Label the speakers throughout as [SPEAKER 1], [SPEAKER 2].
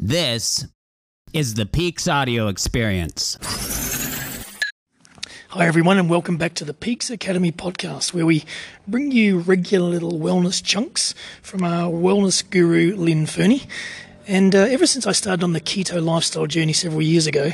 [SPEAKER 1] This is the Peaks Audio Experience.
[SPEAKER 2] Hi, everyone, and welcome back to the Peaks Academy podcast, where we bring you regular little wellness chunks from our wellness guru, Lynn Fernie. And uh, ever since I started on the keto lifestyle journey several years ago,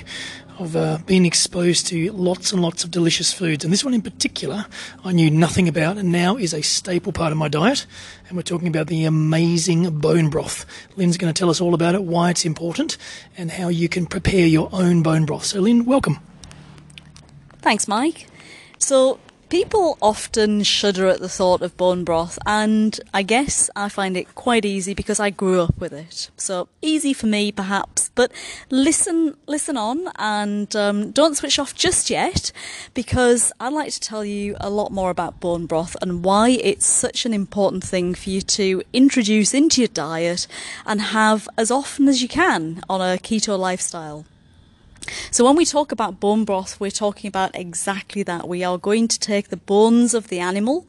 [SPEAKER 2] I've uh, been exposed to lots and lots of delicious foods, and this one in particular I knew nothing about, and now is a staple part of my diet. And we're talking about the amazing bone broth. Lynn's going to tell us all about it, why it's important, and how you can prepare your own bone broth. So, Lynn, welcome.
[SPEAKER 3] Thanks, Mike. So, People often shudder at the thought of bone broth, and I guess I find it quite easy because I grew up with it. So easy for me, perhaps. But listen, listen on, and um, don't switch off just yet, because I'd like to tell you a lot more about bone broth and why it's such an important thing for you to introduce into your diet and have as often as you can on a keto lifestyle. So, when we talk about bone broth, we're talking about exactly that. We are going to take the bones of the animal.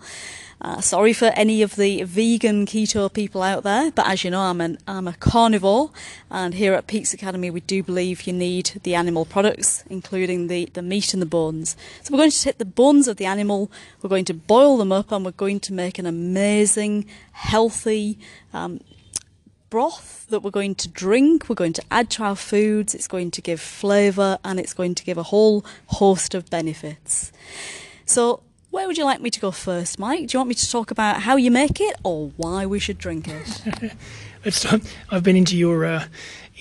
[SPEAKER 3] Uh, sorry for any of the vegan keto people out there, but as you know, I'm, an, I'm a carnivore, and here at Peaks Academy, we do believe you need the animal products, including the, the meat and the bones. So, we're going to take the bones of the animal, we're going to boil them up, and we're going to make an amazing, healthy, um, broth that we're going to drink, we're going to add to our foods, it's going to give flavour and it's going to give a whole host of benefits. So, where would you like me to go first, Mike? Do you want me to talk about how you make it or why we should drink it?
[SPEAKER 2] I've been into your uh,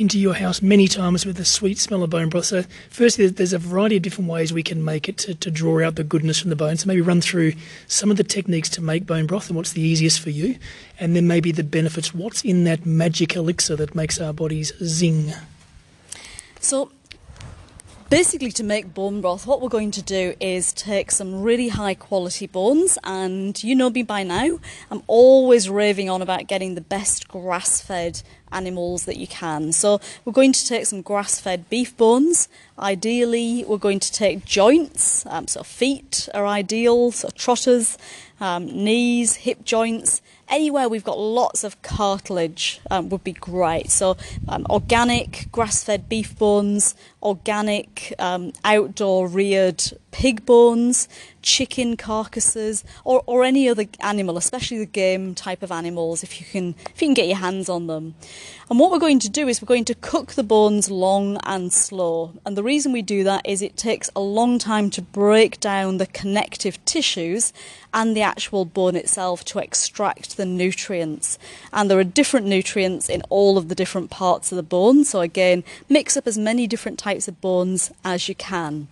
[SPEAKER 2] into your house many times with the sweet smell of bone broth. So, firstly, there's a variety of different ways we can make it to, to draw out the goodness from the bone. So, maybe run through some of the techniques to make bone broth and what's the easiest for you, and then maybe the benefits. What's in that magic elixir that makes our bodies zing?
[SPEAKER 3] So, Basically, to make bone broth, what we're going to do is take some really high quality bones, and you know me by now, I'm always raving on about getting the best grass fed animals that you can. So, we're going to take some grass fed beef bones. Ideally, we're going to take joints, um, so feet are ideal, so trotters, um, knees, hip joints anywhere we've got lots of cartilage um, would be great. So, um, organic grass fed beef bones, organic um, outdoor reared pig bones, chicken carcasses, or, or any other animal, especially the game type of animals, if you can if you can get your hands on them. And what we're going to do is we're going to cook the bones long and slow. And the reason we do that is it takes a long time to break down the connective tissues and the actual bone itself to extract the nutrients. And there are different nutrients in all of the different parts of the bone. So again, mix up as many different types of bones as you can.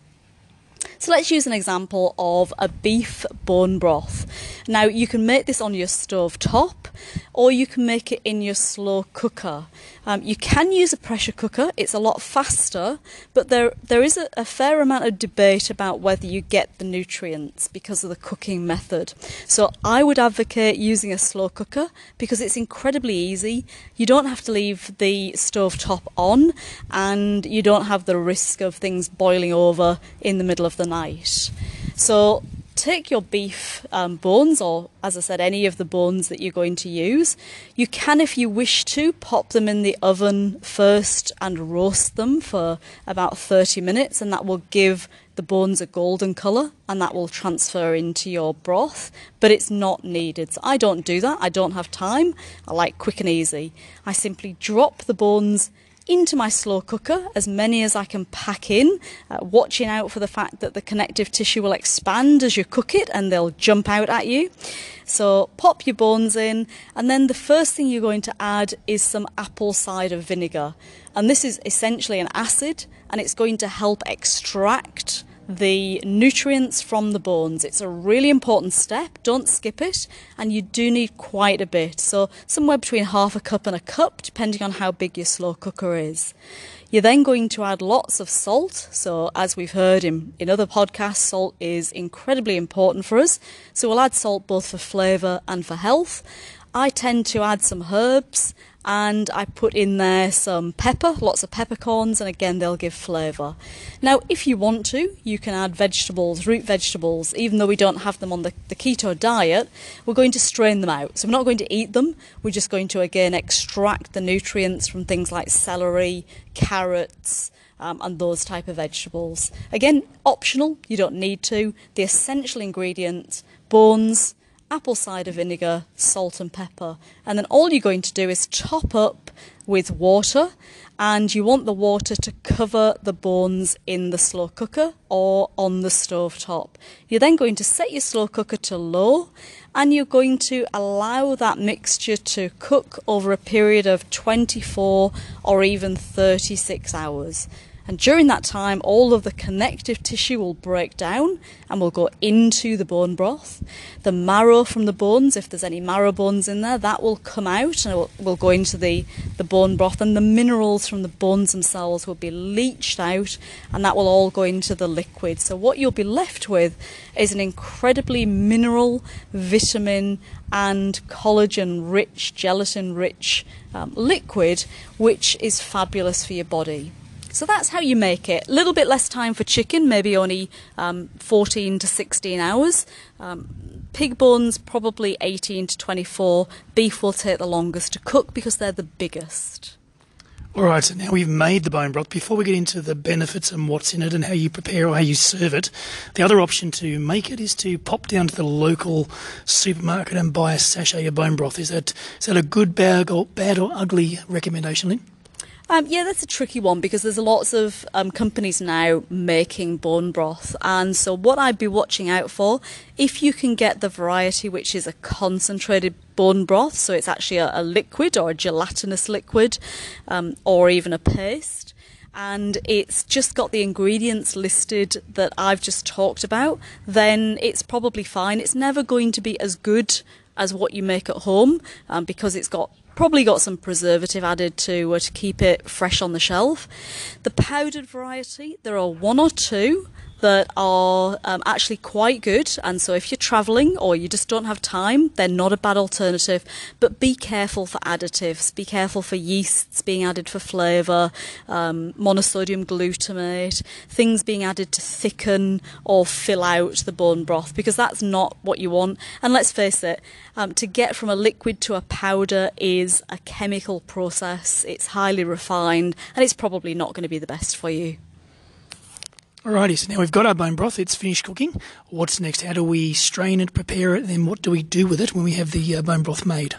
[SPEAKER 3] So let's use an example of a beef bone broth. Now you can make this on your stove top or you can make it in your slow cooker. Um, you can use a pressure cooker, it's a lot faster, but there, there is a, a fair amount of debate about whether you get the nutrients because of the cooking method. So I would advocate using a slow cooker because it's incredibly easy. You don't have to leave the stove top on and you don't have the risk of things boiling over in the middle of the night. So take your beef um, bones, or as I said, any of the bones that you're going to use. You can, if you wish to, pop them in the oven first and roast them for about 30 minutes, and that will give the bones a golden colour and that will transfer into your broth, but it's not needed. So I don't do that, I don't have time. I like quick and easy. I simply drop the bones into my slow cooker, as many as I can pack in, uh, watching out for the fact that the connective tissue will expand as you cook it and they'll jump out at you. So pop your bones in, and then the first thing you're going to add is some apple cider vinegar. And this is essentially an acid, and it's going to help extract the nutrients from the bones. It's a really important step. Don't skip it. And you do need quite a bit. So, somewhere between half a cup and a cup, depending on how big your slow cooker is. You're then going to add lots of salt. So, as we've heard in, in other podcasts, salt is incredibly important for us. So, we'll add salt both for flavour and for health. I tend to add some herbs and I put in there some pepper, lots of peppercorns, and again they'll give flavour. Now, if you want to, you can add vegetables, root vegetables, even though we don't have them on the, the keto diet, we're going to strain them out. So we're not going to eat them, we're just going to again extract the nutrients from things like celery, carrots. Um, and those type of vegetables. Again, optional, you don't need to. The essential ingredients bones, apple cider vinegar, salt and pepper. And then all you're going to do is top up with water and you want the water to cover the bones in the slow cooker or on the stove top. You're then going to set your slow cooker to low and you're going to allow that mixture to cook over a period of 24 or even 36 hours. And during that time, all of the connective tissue will break down and will go into the bone broth. The marrow from the bones, if there's any marrow bones in there, that will come out and will, will go into the, the bone broth. And the minerals from the bones themselves will be leached out and that will all go into the liquid. So, what you'll be left with is an incredibly mineral, vitamin, and collagen rich, gelatin rich um, liquid, which is fabulous for your body. So that's how you make it. A little bit less time for chicken, maybe only um, 14 to 16 hours. Um, pig bones, probably 18 to 24. Beef will take the longest to cook because they're the biggest.
[SPEAKER 2] All right, so now we've made the bone broth. Before we get into the benefits and what's in it and how you prepare or how you serve it, the other option to make it is to pop down to the local supermarket and buy a sachet of bone broth. Is that is that a good, bad, or bad or ugly recommendation, Lynn?
[SPEAKER 3] Um, yeah, that's a tricky one because there's lots of um, companies now making bone broth, and so what I'd be watching out for, if you can get the variety which is a concentrated bone broth, so it's actually a, a liquid or a gelatinous liquid, um, or even a paste, and it's just got the ingredients listed that I've just talked about, then it's probably fine. It's never going to be as good as what you make at home um, because it's got probably got some preservative added to uh, to keep it fresh on the shelf. The powdered variety, there are one or two that are um, actually quite good. And so, if you're traveling or you just don't have time, they're not a bad alternative. But be careful for additives, be careful for yeasts being added for flavour, um, monosodium glutamate, things being added to thicken or fill out the bone broth, because that's not what you want. And let's face it, um, to get from a liquid to a powder is a chemical process, it's highly refined, and it's probably not going to be the best for you.
[SPEAKER 2] Alrighty, so now we've got our bone broth, it's finished cooking. What's next? How do we strain it, prepare it, and then what do we do with it when we have the uh, bone broth made?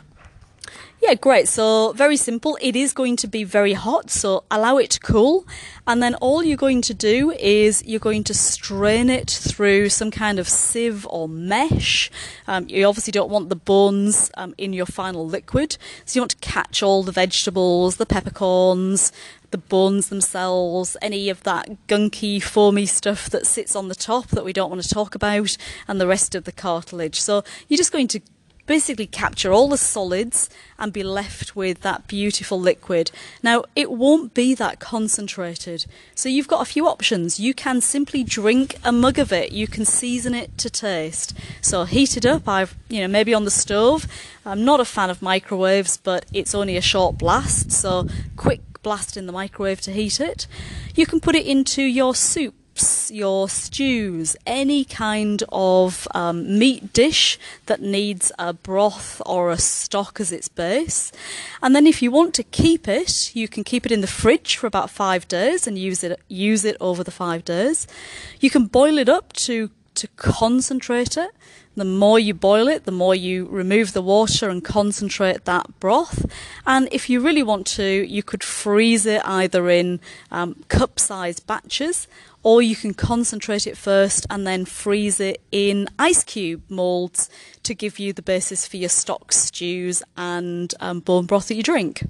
[SPEAKER 3] Yeah, great. So, very simple. It is going to be very hot, so allow it to cool. And then all you're going to do is you're going to strain it through some kind of sieve or mesh. Um, you obviously don't want the bones um, in your final liquid, so you want to catch all the vegetables, the peppercorns, the bones themselves, any of that gunky, foamy stuff that sits on the top that we don't want to talk about, and the rest of the cartilage. So you're just going to basically capture all the solids and be left with that beautiful liquid. Now, it won't be that concentrated. So you've got a few options. You can simply drink a mug of it. You can season it to taste. So heat it up. I've, you know, maybe on the stove. I'm not a fan of microwaves, but it's only a short blast. So quick blast in the microwave to heat it. You can put it into your soups, your stews, any kind of um, meat dish that needs a broth or a stock as its base. And then if you want to keep it, you can keep it in the fridge for about five days and use it use it over the five days. You can boil it up to to concentrate it. The more you boil it, the more you remove the water and concentrate that broth. And if you really want to, you could freeze it either in um, cup sized batches or you can concentrate it first and then freeze it in ice cube molds to give you the basis for your stock stews and um, bone broth that you drink.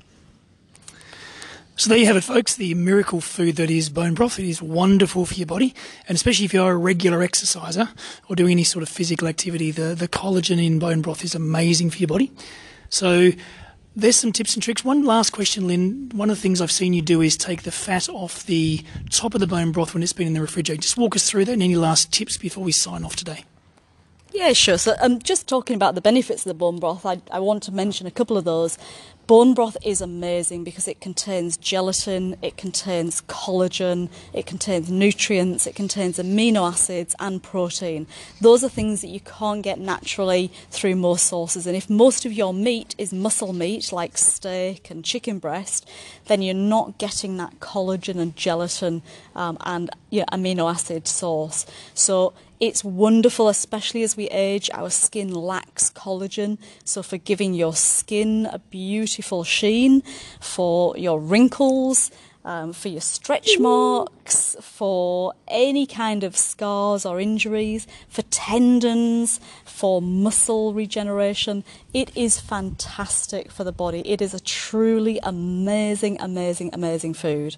[SPEAKER 2] So there you have it, folks. The miracle food that is bone broth. It is wonderful for your body, and especially if you're a regular exerciser or doing any sort of physical activity, the, the collagen in bone broth is amazing for your body. So there's some tips and tricks. One last question, Lynn. One of the things I've seen you do is take the fat off the top of the bone broth when it's been in the refrigerator. Just walk us through that and any last tips before we sign off today.
[SPEAKER 3] Yeah, sure. So, um, just talking about the benefits of the bone broth, I, I want to mention a couple of those. Bone broth is amazing because it contains gelatin, it contains collagen, it contains nutrients, it contains amino acids and protein. Those are things that you can't get naturally through most sources. And if most of your meat is muscle meat, like steak and chicken breast, then you're not getting that collagen and gelatin um, and yeah, amino acid source. So it's wonderful, especially as we age. Our skin lacks collagen, so for giving your skin a beautiful sheen, for your wrinkles, um, for your stretch marks, for any kind of scars or injuries, for tendons, for muscle regeneration. It is fantastic for the body. It is a truly amazing, amazing, amazing food.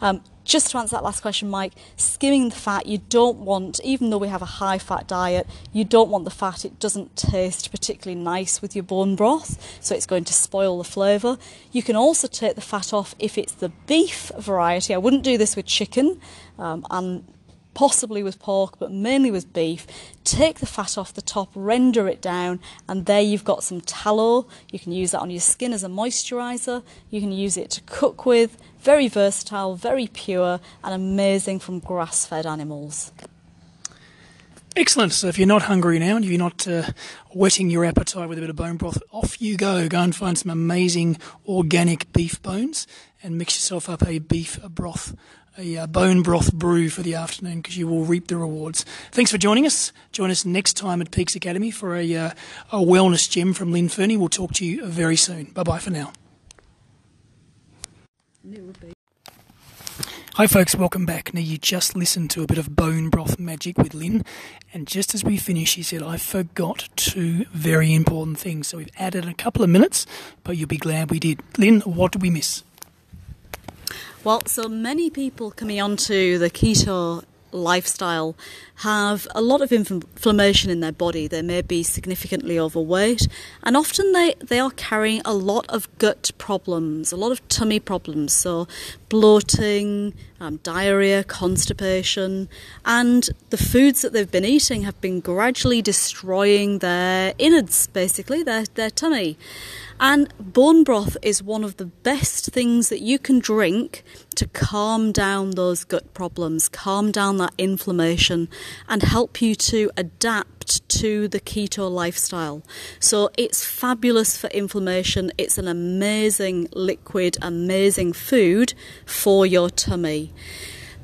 [SPEAKER 3] Um, just to answer that last question, Mike, skimming the fat, you don't want, even though we have a high fat diet, you don't want the fat. It doesn't taste particularly nice with your bone broth, so it's going to spoil the flavour. You can also take the fat off if it's the beef variety. I wouldn't do this with chicken. Um, and possibly with pork, but mainly with beef. Take the fat off the top, render it down, and there you've got some tallow. You can use that on your skin as a moisturiser. You can use it to cook with. Very versatile, very pure, and amazing from grass fed animals.
[SPEAKER 2] Excellent. So if you're not hungry now and you're not uh, your appetite with a bit of bone broth, off you go. Go and find some amazing organic beef bones and mix yourself up a beef broth a uh, bone broth brew for the afternoon because you will reap the rewards. Thanks for joining us. Join us next time at Peaks Academy for a, uh, a wellness gem from Lynn Fernie. We'll talk to you very soon. Bye bye for now. Hi, folks, welcome back. Now, you just listened to a bit of bone broth magic with Lynn, and just as we finished, she said, I forgot two very important things. So, we've added a couple of minutes, but you'll be glad we did. Lynn, what did we miss?
[SPEAKER 3] Well, so many people coming onto the keto lifestyle have a lot of inflammation in their body. They may be significantly overweight, and often they, they are carrying a lot of gut problems, a lot of tummy problems. So, bloating, um, diarrhea, constipation, and the foods that they've been eating have been gradually destroying their innards, basically, their, their tummy. And bone broth is one of the best things that you can drink to calm down those gut problems, calm down that inflammation, and help you to adapt to the keto lifestyle. So it's fabulous for inflammation. It's an amazing liquid, amazing food for your tummy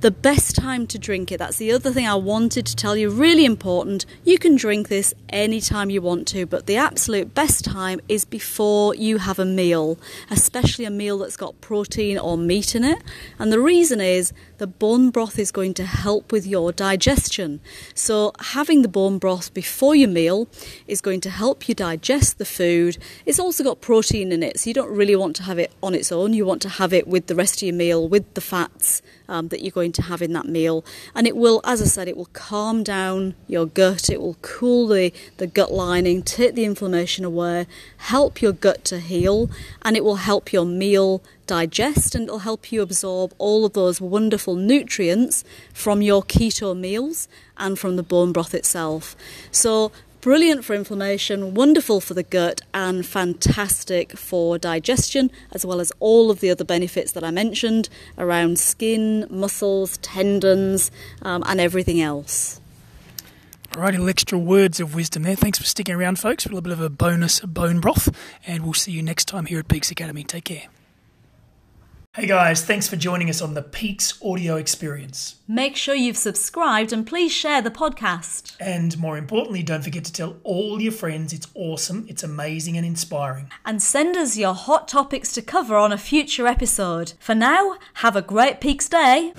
[SPEAKER 3] the best time to drink it. That's the other thing I wanted to tell you, really important. You can drink this anytime you want to, but the absolute best time is before you have a meal, especially a meal that's got protein or meat in it. And the reason is the bone broth is going to help with your digestion. So, having the bone broth before your meal is going to help you digest the food. It's also got protein in it, so you don't really want to have it on its own. You want to have it with the rest of your meal, with the fats um, that you're going to have in that meal. And it will, as I said, it will calm down your gut, it will cool the, the gut lining, take the inflammation away, help your gut to heal, and it will help your meal digest and it'll help you absorb all of those wonderful nutrients from your keto meals and from the bone broth itself. So, brilliant for inflammation, wonderful for the gut, and fantastic for digestion, as well as all of the other benefits that I mentioned around skin, muscles, tendons, um, and everything else.
[SPEAKER 2] Right, little extra words of wisdom there. Thanks for sticking around, folks, for a little bit of a bonus bone broth, and we'll see you next time here at Peaks Academy. Take care. Hey guys, thanks for joining us on the Peaks audio experience.
[SPEAKER 3] Make sure you've subscribed and please share the podcast.
[SPEAKER 2] And more importantly, don't forget to tell all your friends it's awesome, it's amazing, and inspiring.
[SPEAKER 3] And send us your hot topics to cover on a future episode. For now, have a great Peaks day.